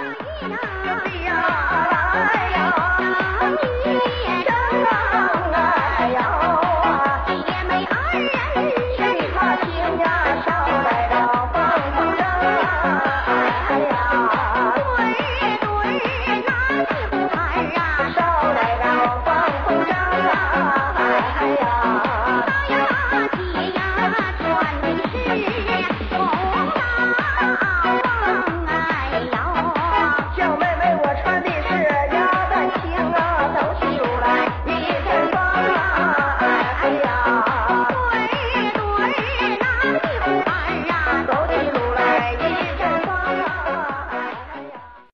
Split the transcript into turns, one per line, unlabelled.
咿呀，咿呀。